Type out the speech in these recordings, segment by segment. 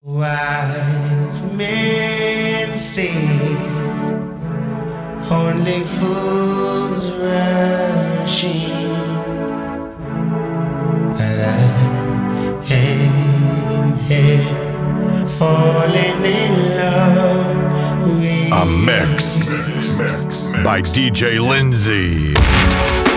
Wise men say only fools rush in, but I am here falling in love. With A mix by DJ Lindsay.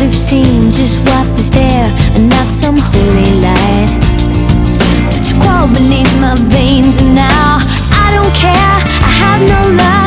should have seen just what was there and not some holy light. But you crawled beneath my veins, and now I don't care. I have no love.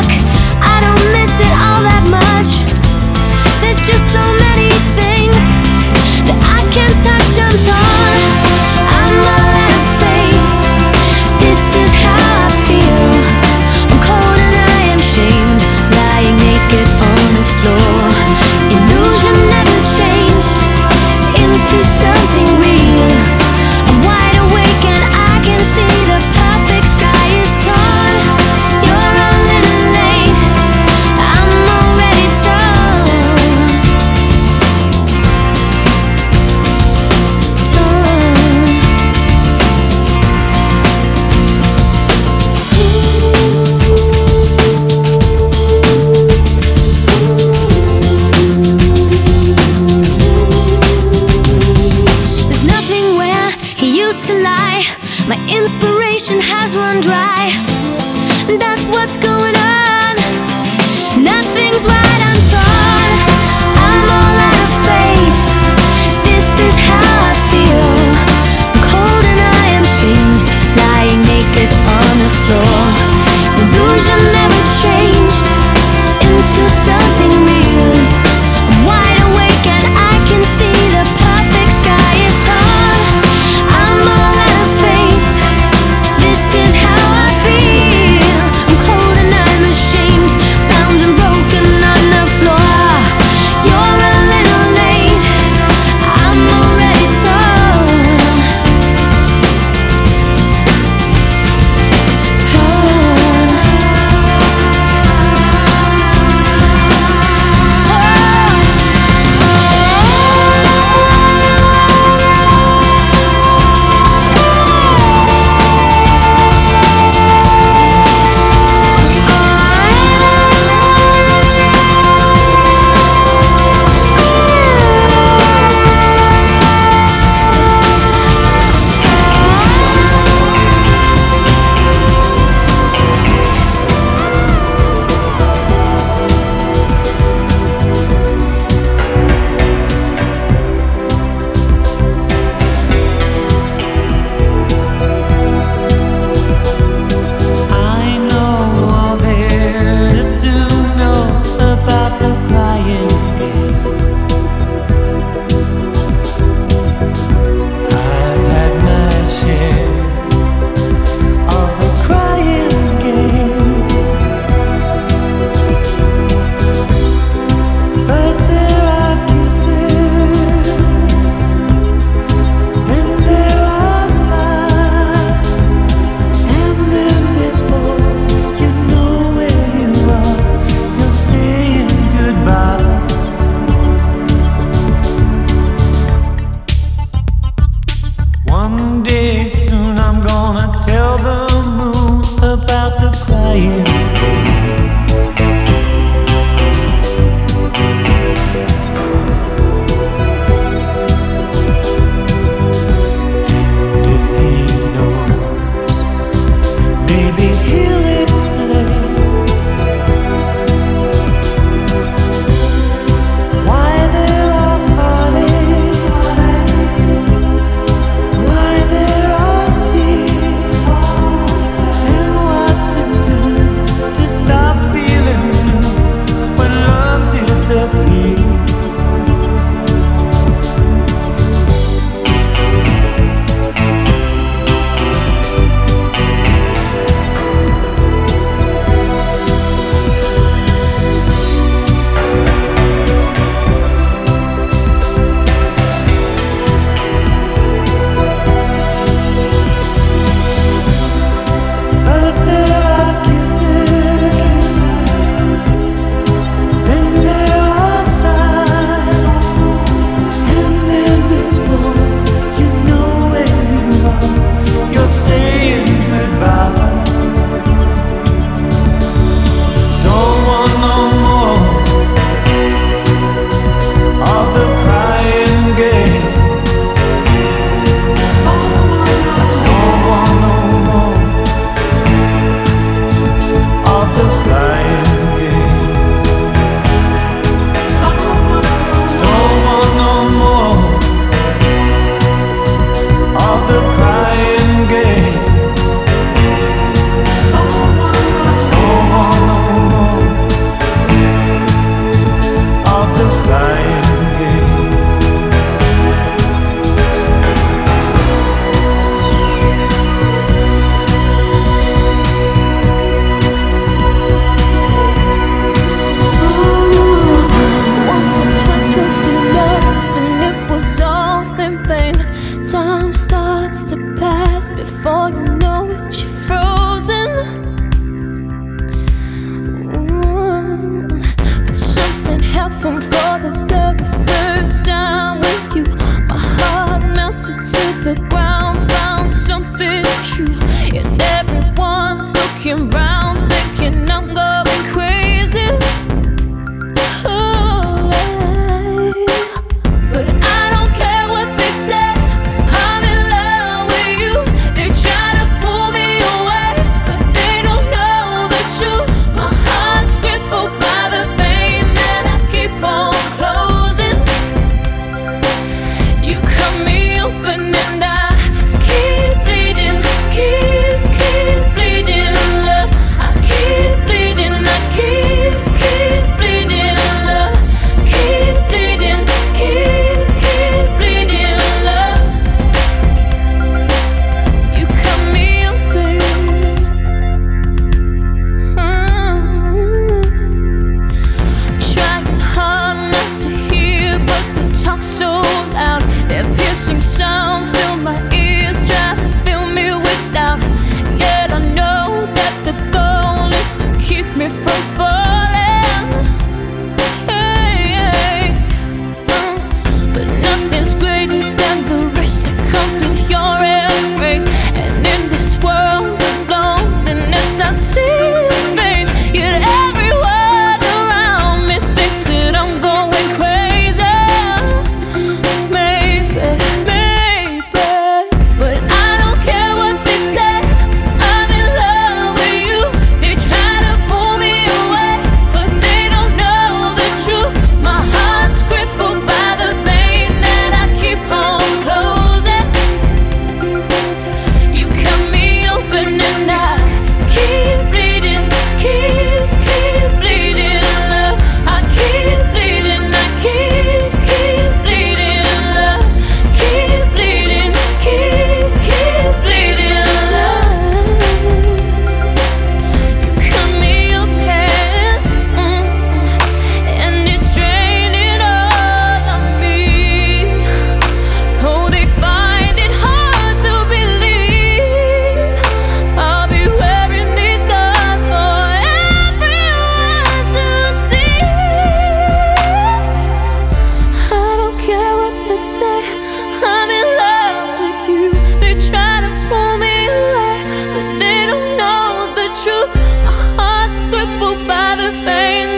The pain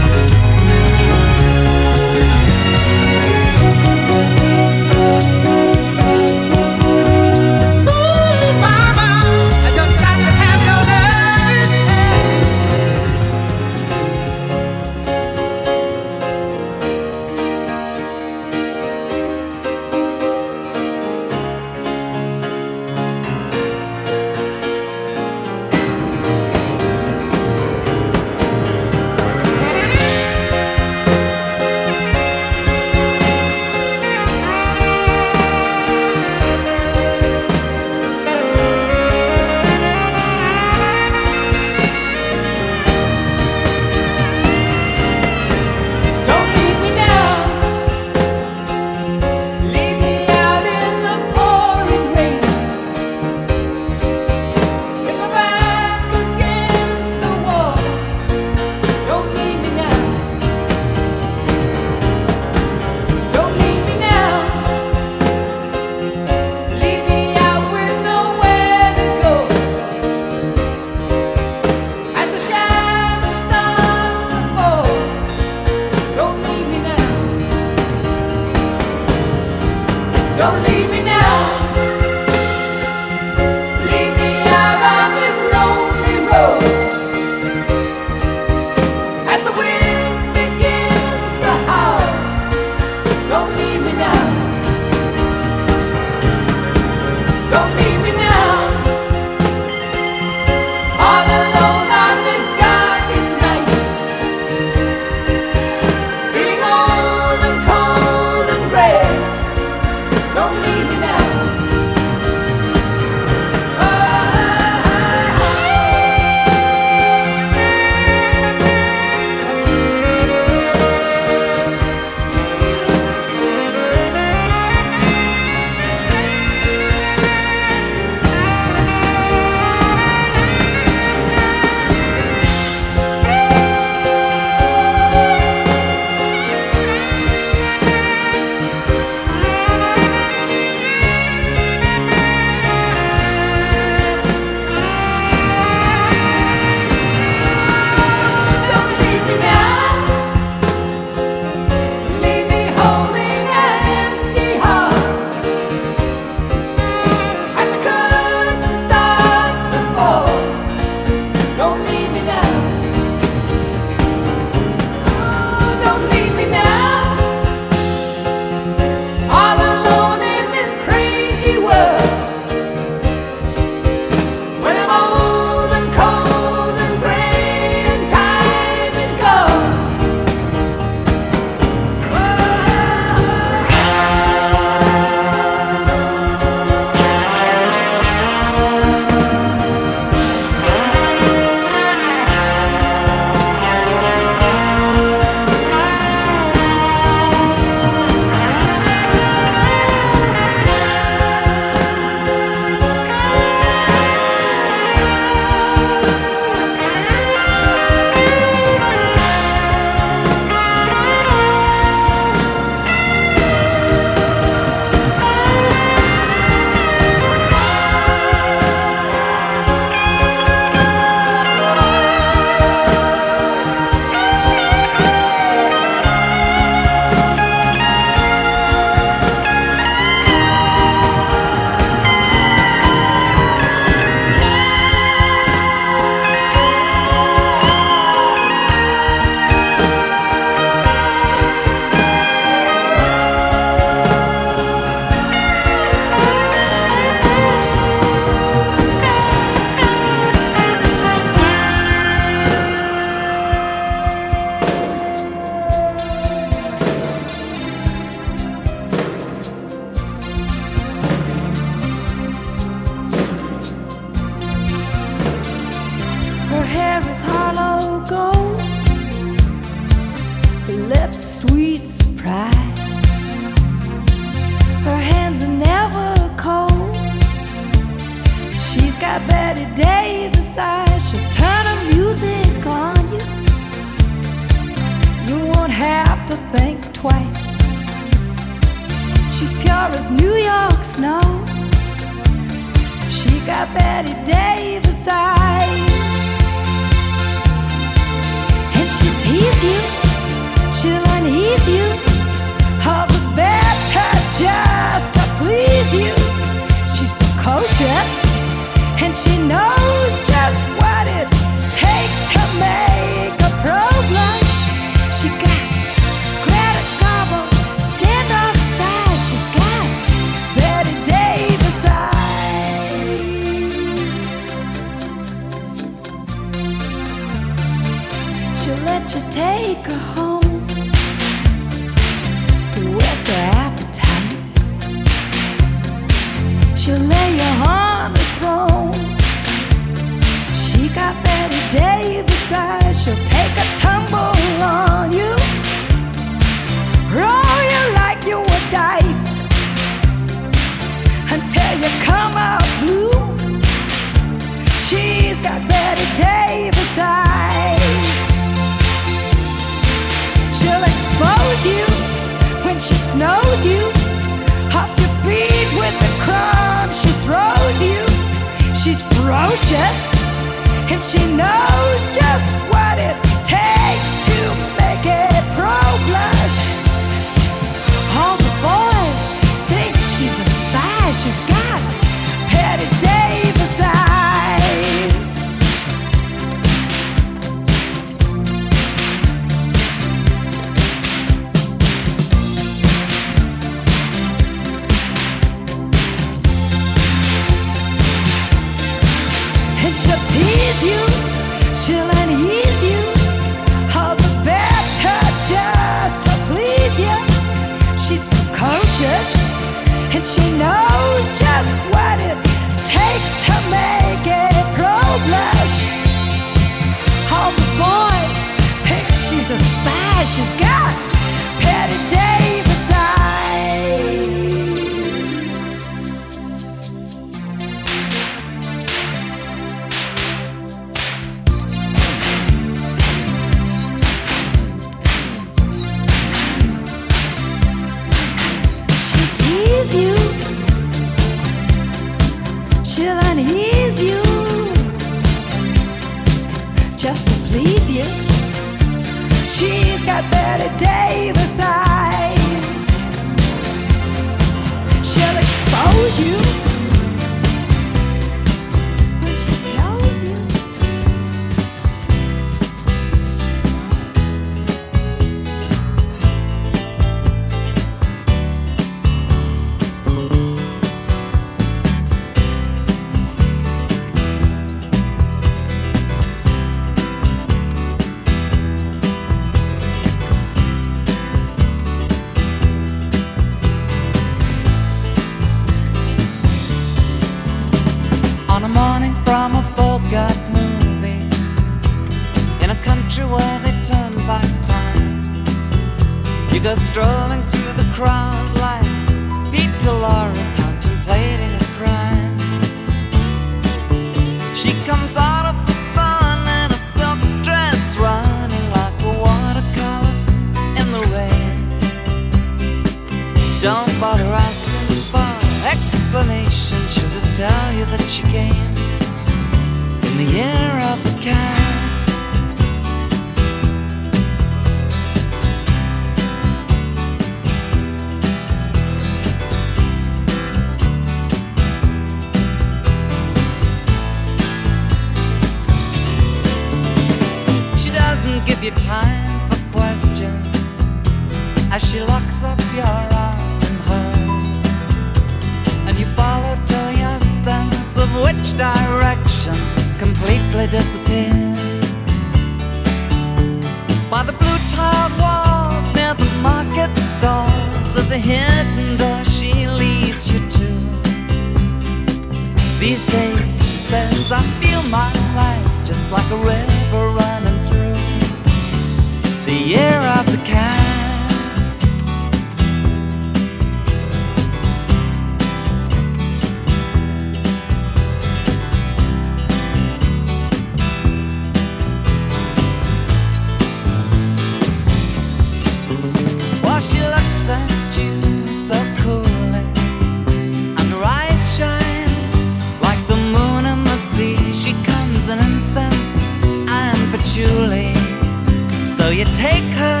you take her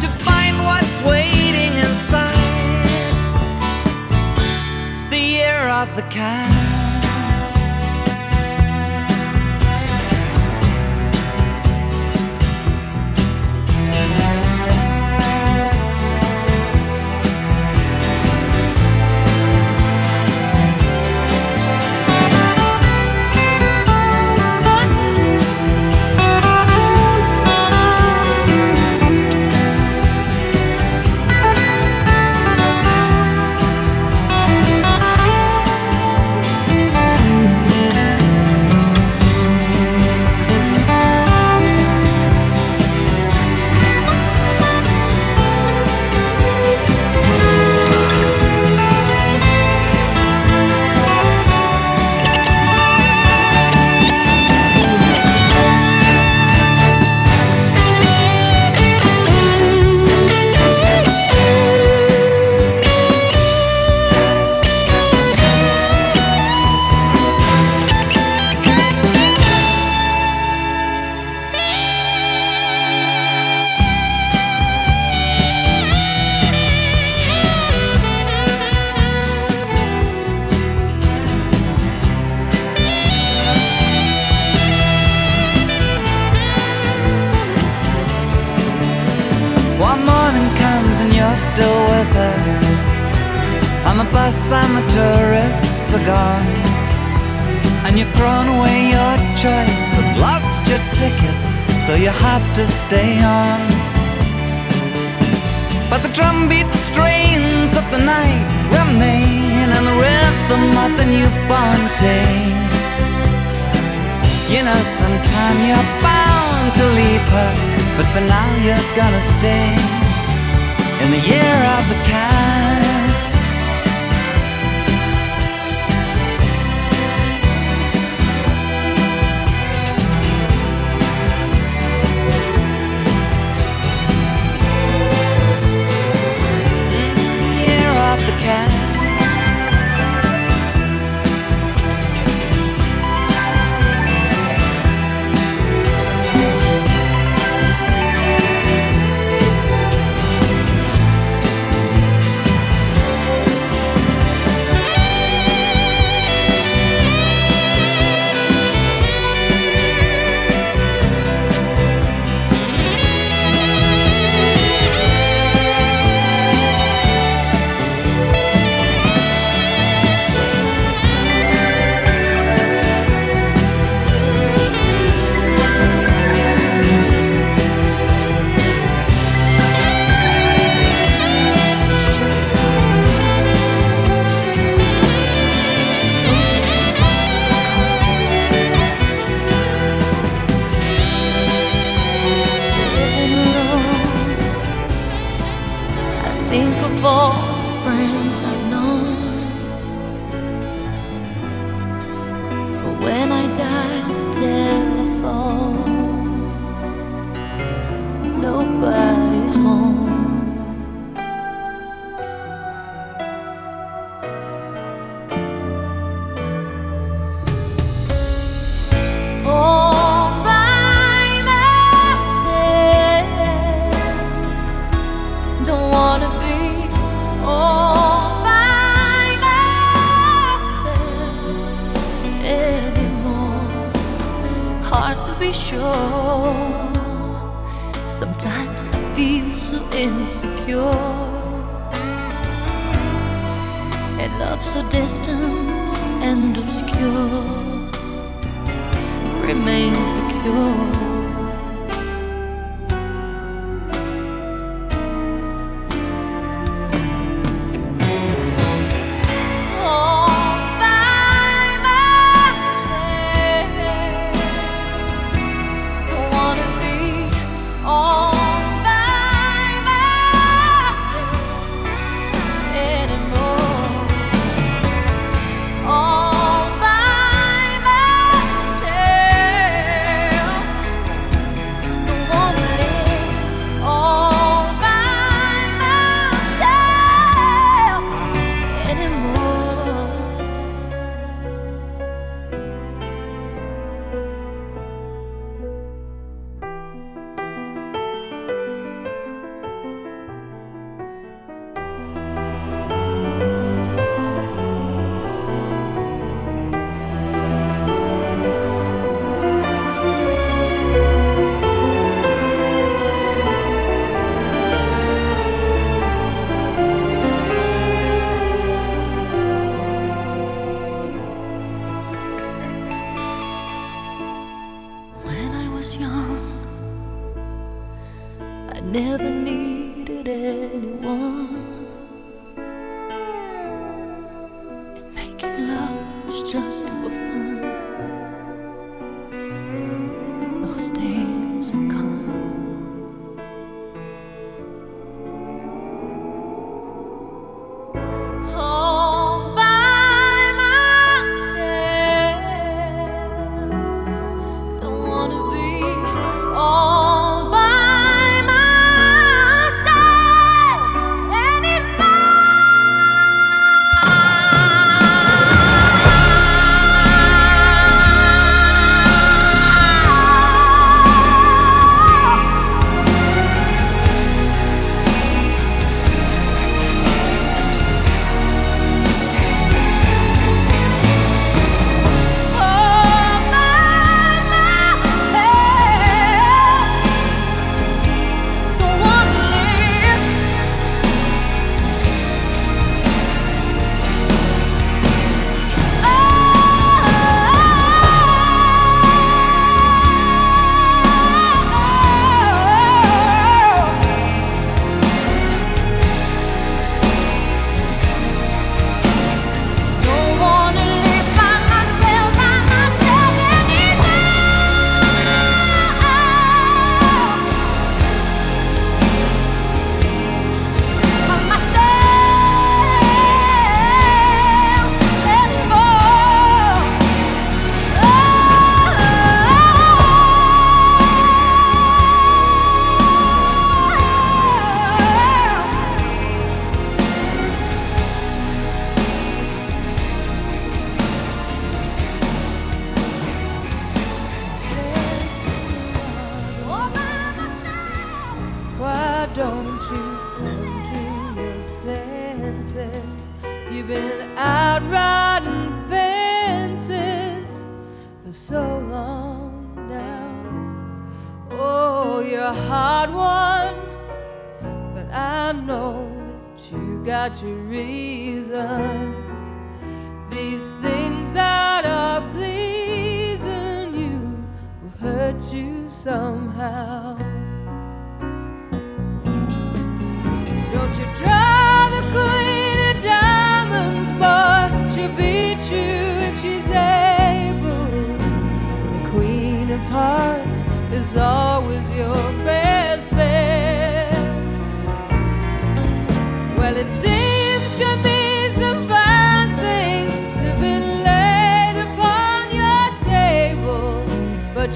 to find what's waiting inside the year of the cat?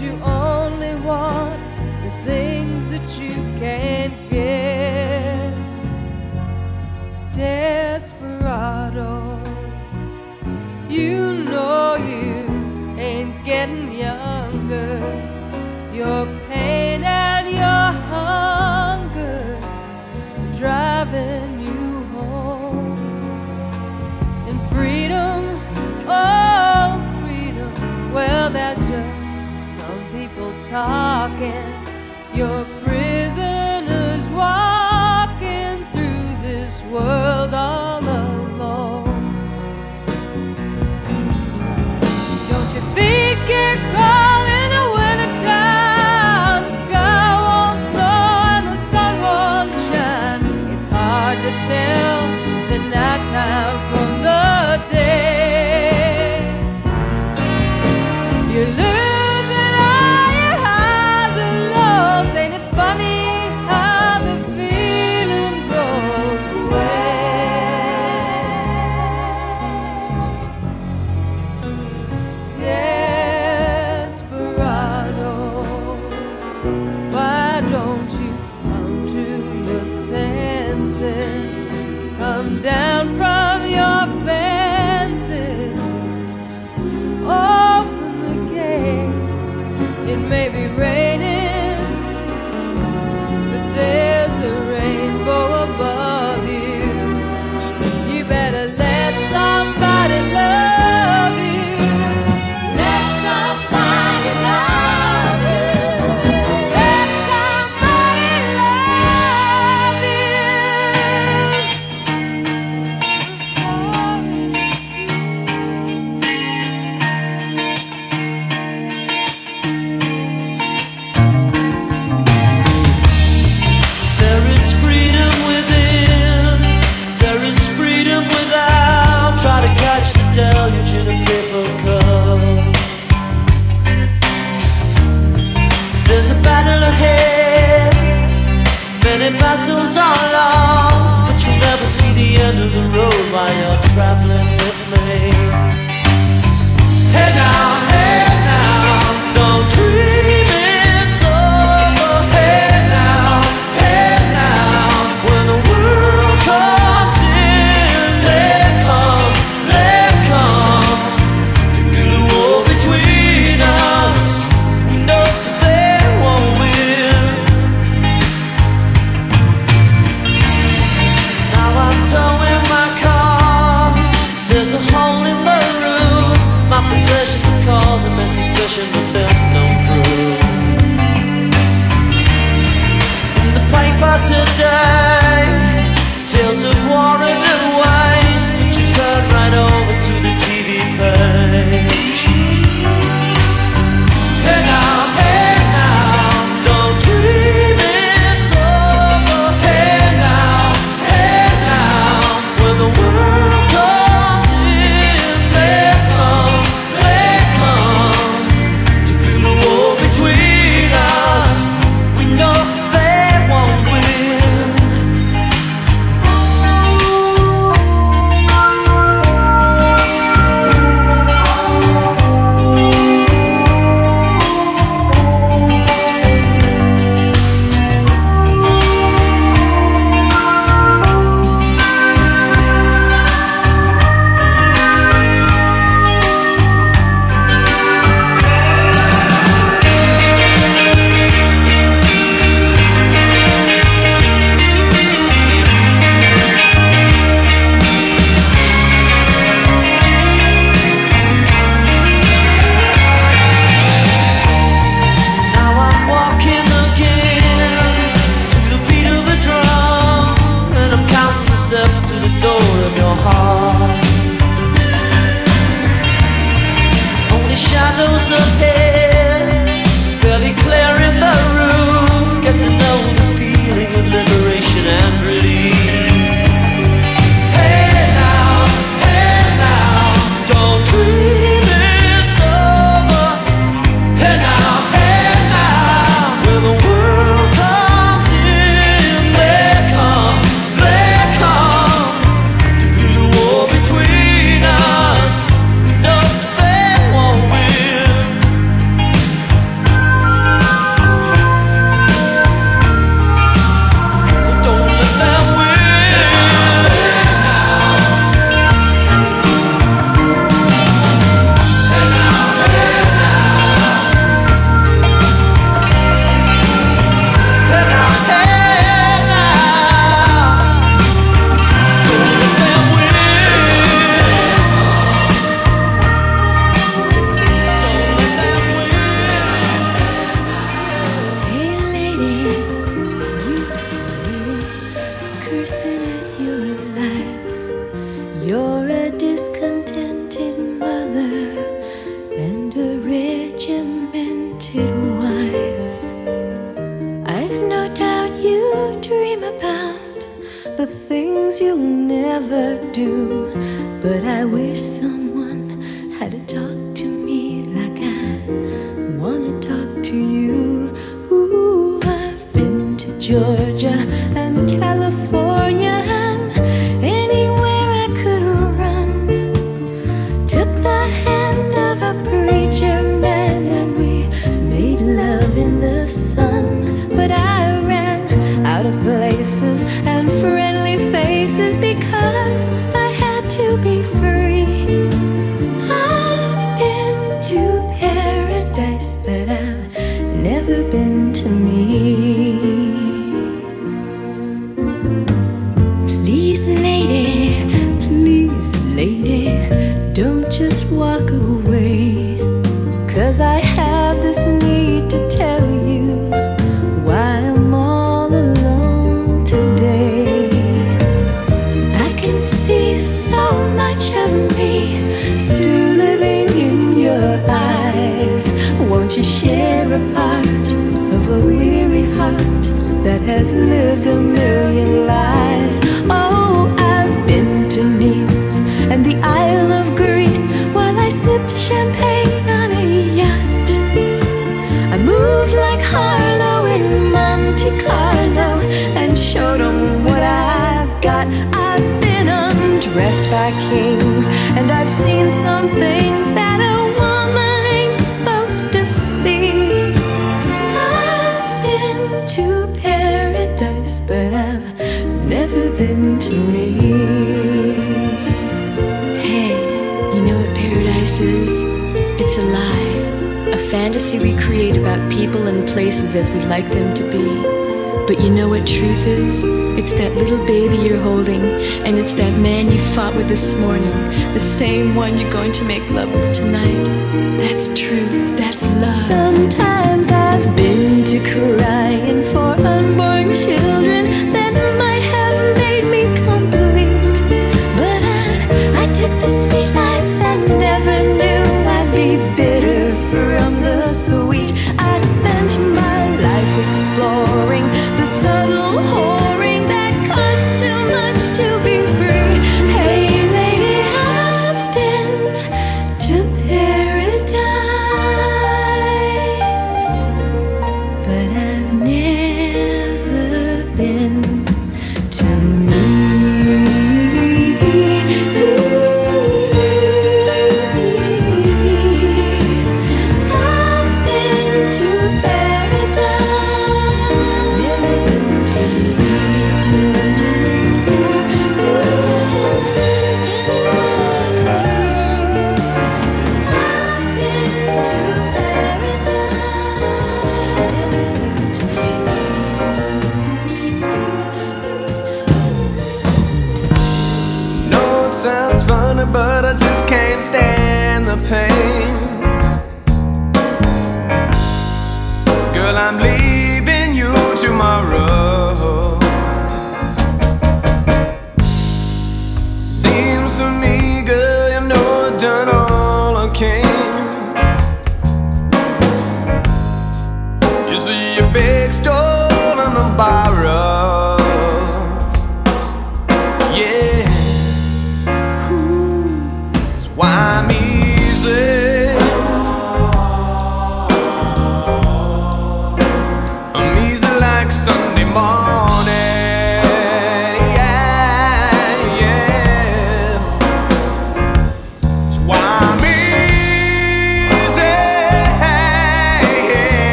you only want the things that you can't get. Desperado, you know you ain't getting younger. You're talking. You're You're a discontented mother and a regimented wife. I've no doubt you dream about the things you'll never do, but I wish. as we'd like them to be. But you know what truth is? It's that little baby you're holding, and it's that man you fought with this morning, the same one you're going to make love with tonight. That's truth, that's love. Sometimes I've been to Korea.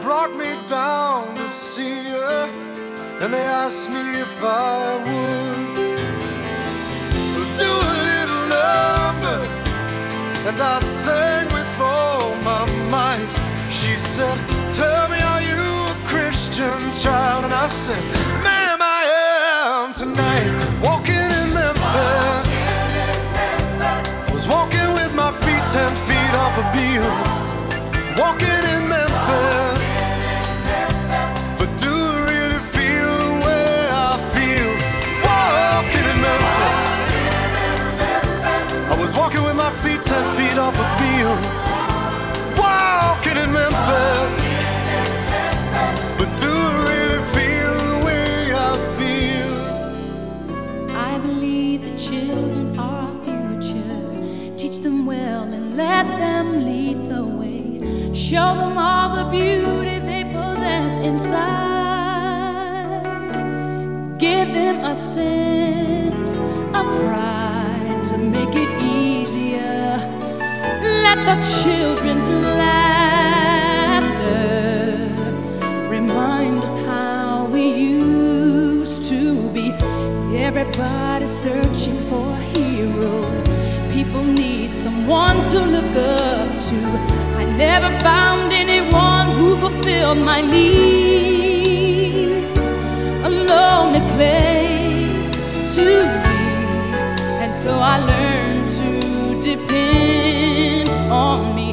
brought me down to see her, and they asked me if I would do a little number, and I sang with all my might. She said, Tell me, are you a Christian child? And I said, Ma'am, I am tonight. Walking in Memphis, was walking with my feet ten feet off a Beale, walking in. let them lead the way. Show them all the beauty they possess inside. Give them a sense of pride to make it easier. Let the children's laughter remind us how we used to be. Everybody searching for a hero people need someone to look up to. I never found anyone who fulfilled my needs. A lonely place to be, and so I learned to depend on me.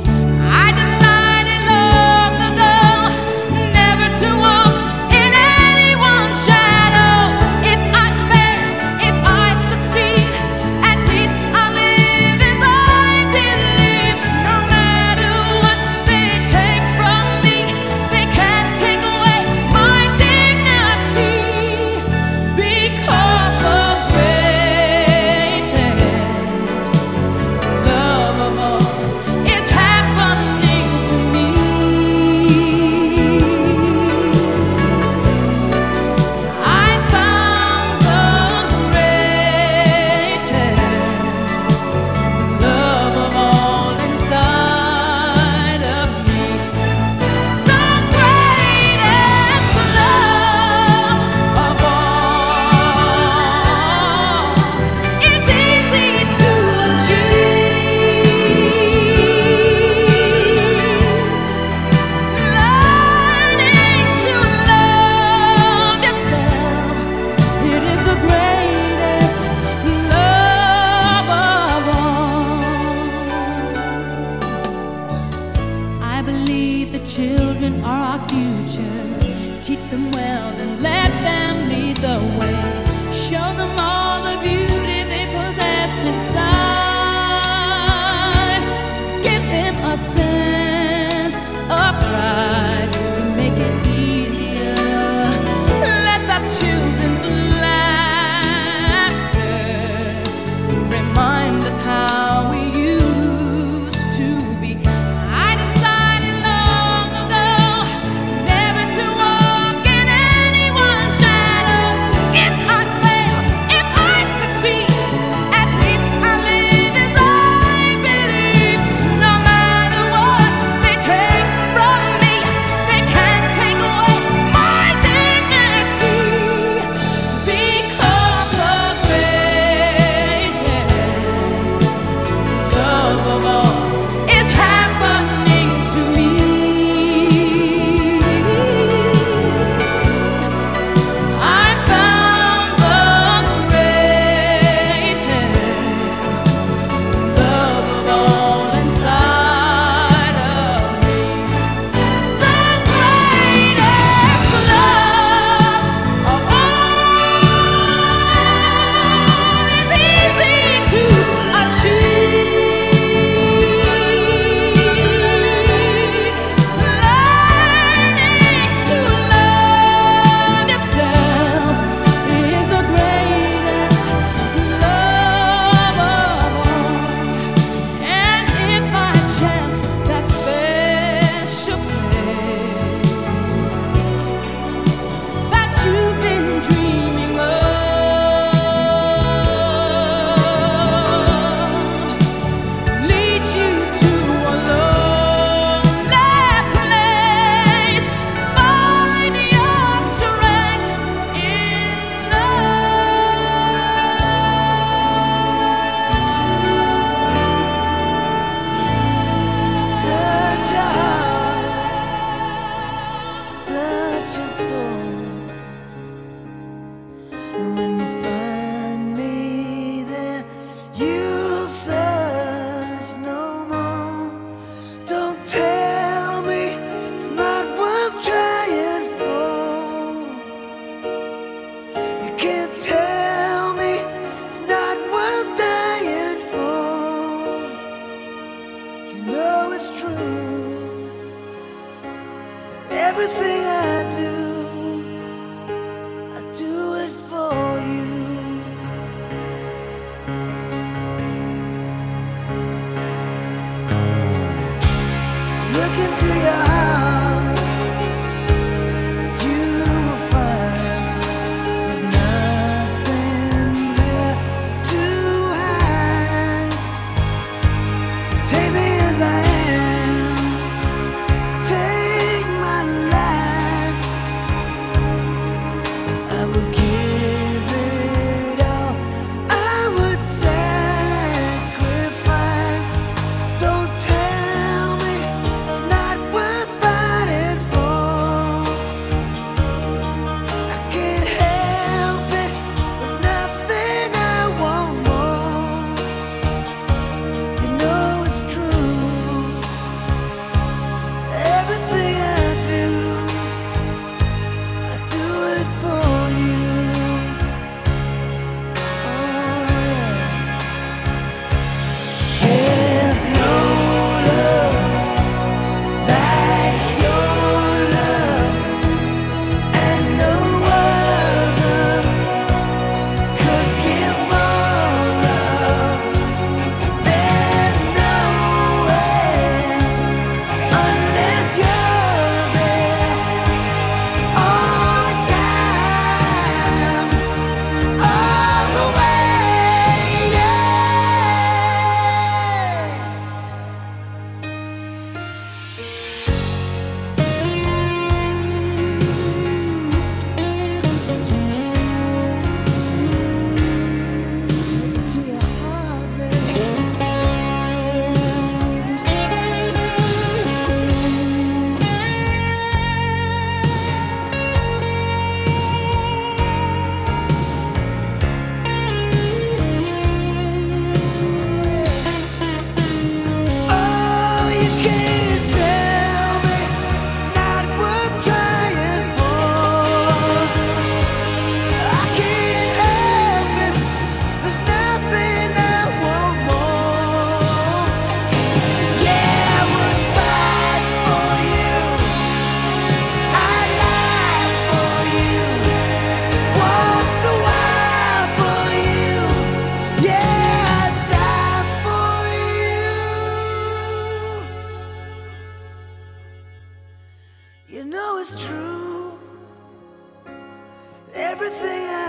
children are our future. Teach them well and let You know it's true. Everything I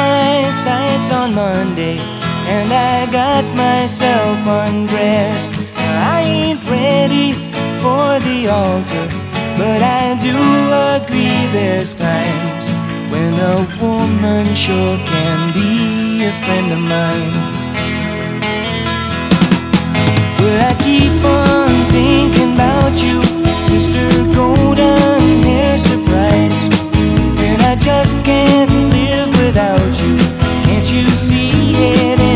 my sights on Monday and I got myself undressed. I ain't ready for the altar, but I do agree there's times when a woman sure can be a friend of mine. Well, I keep on thinking about you. without you. Can't you see it?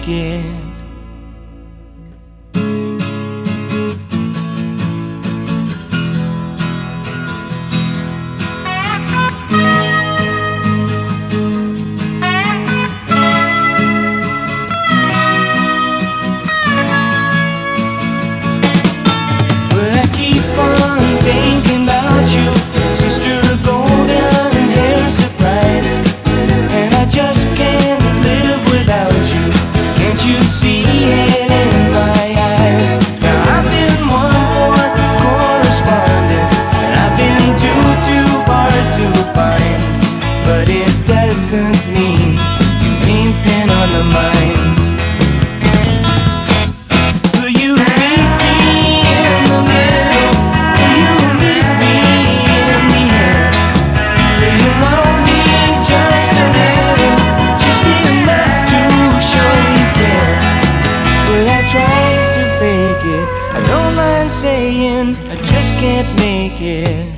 begin Can't make it.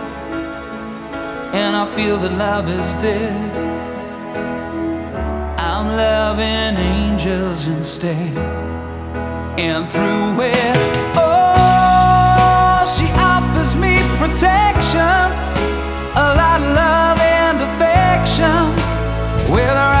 and I feel that love is dead, I'm loving angels instead. And through it, oh, she offers me protection, a lot of love and affection, whether I'm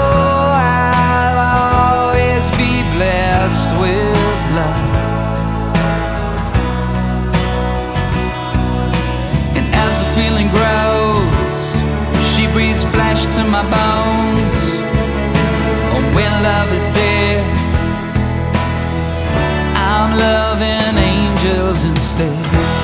to my bones. And when love is dead, I'm loving angels instead.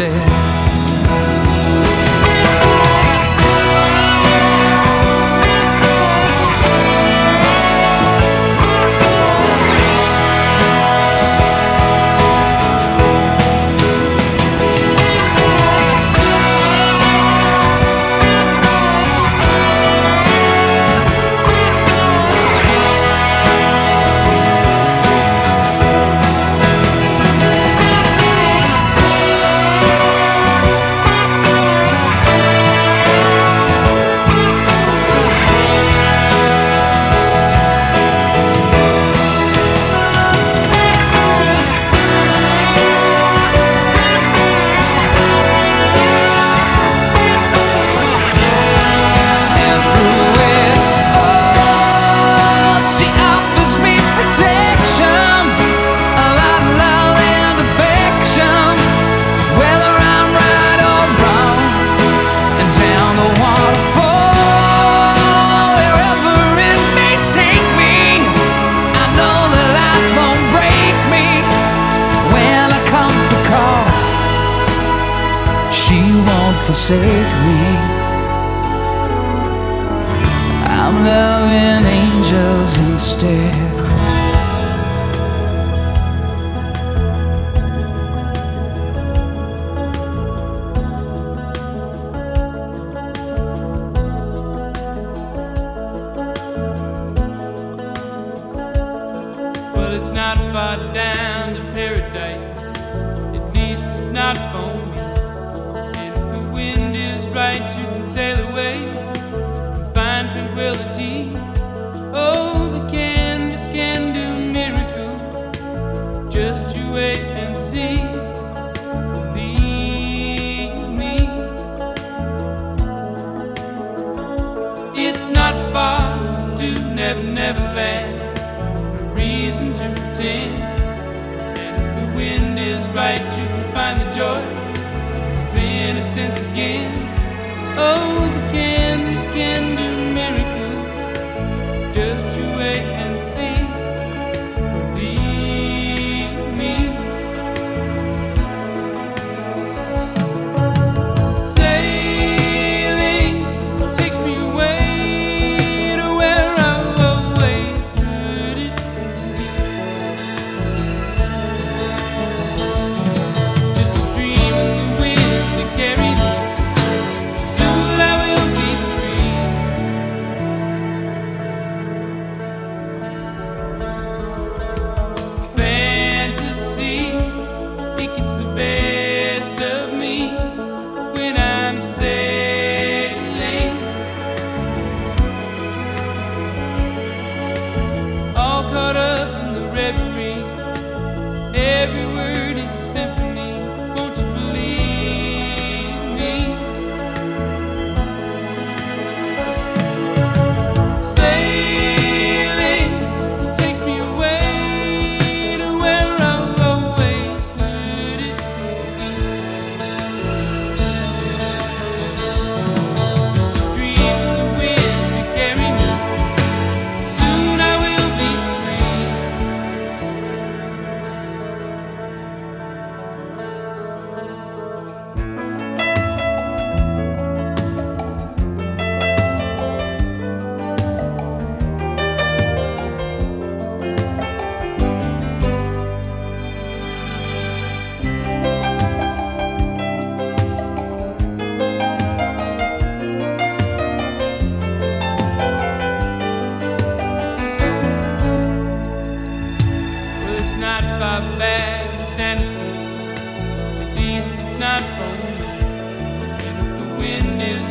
Instead.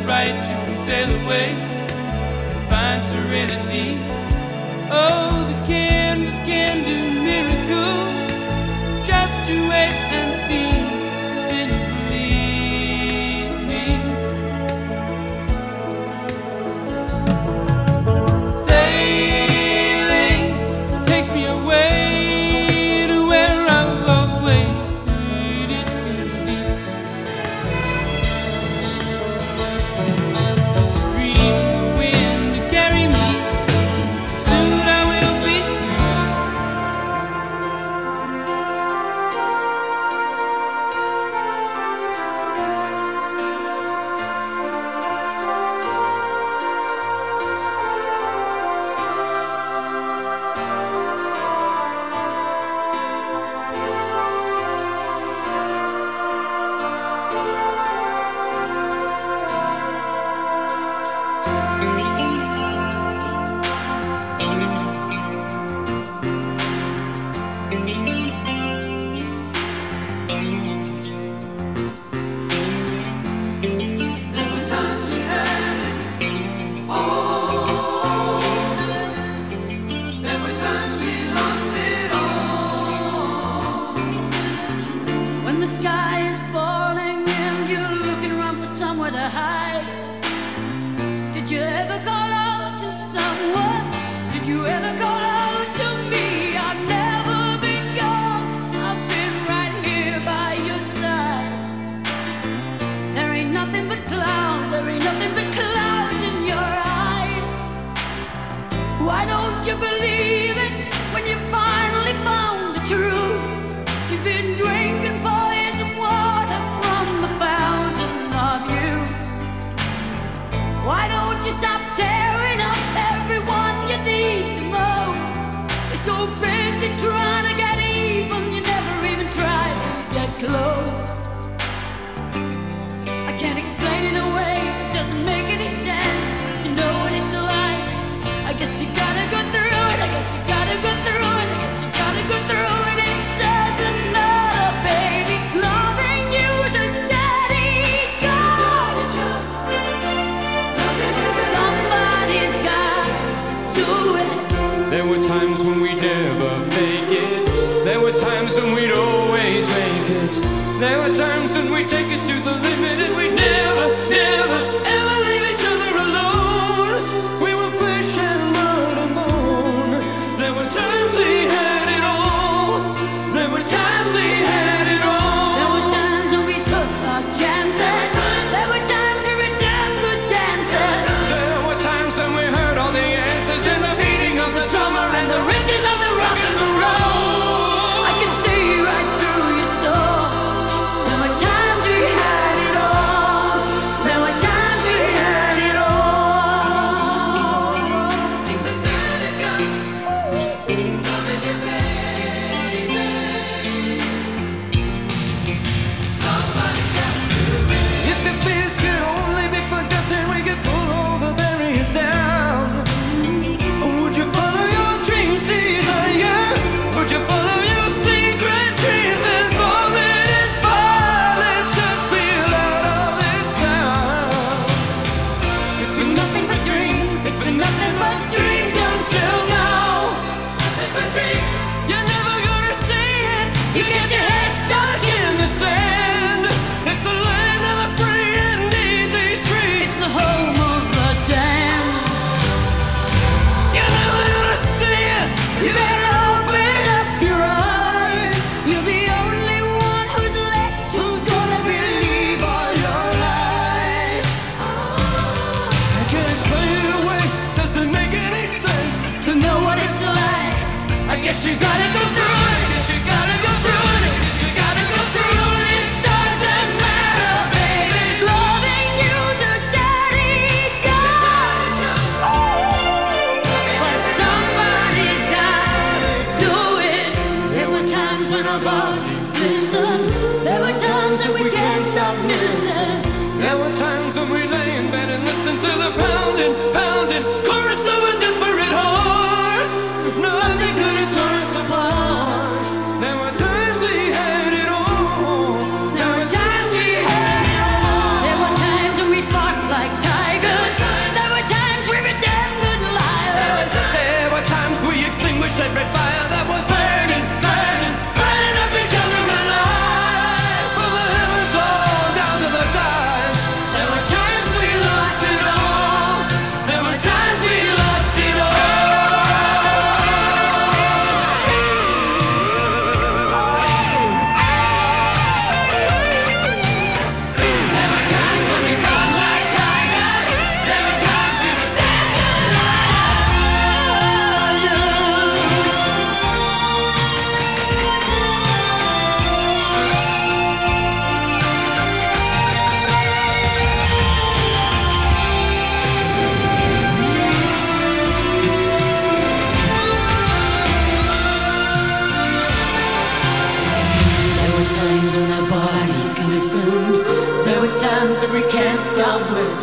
Right, you can sail away and find serenity. Oh,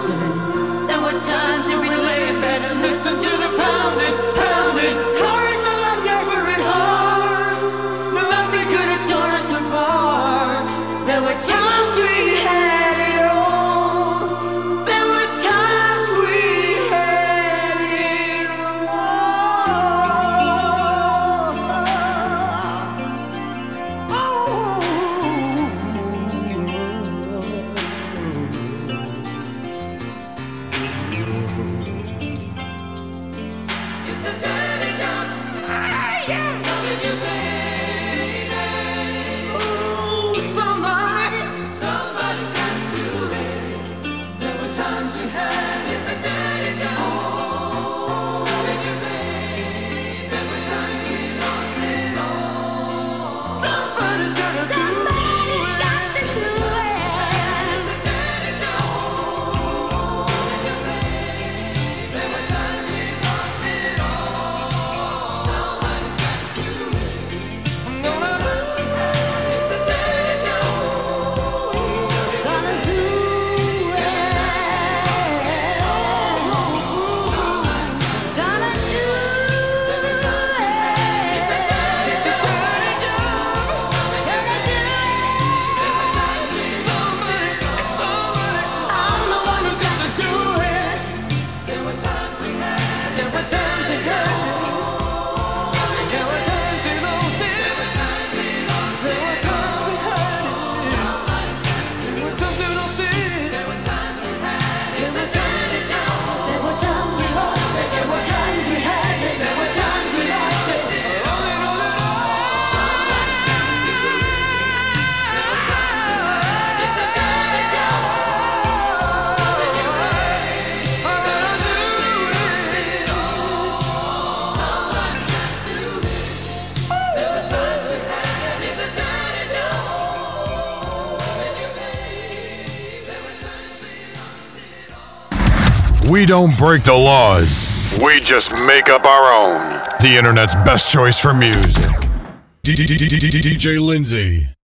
stop We don't break the laws. We just make up our own. The internet's best choice for music. DJ Lindsay.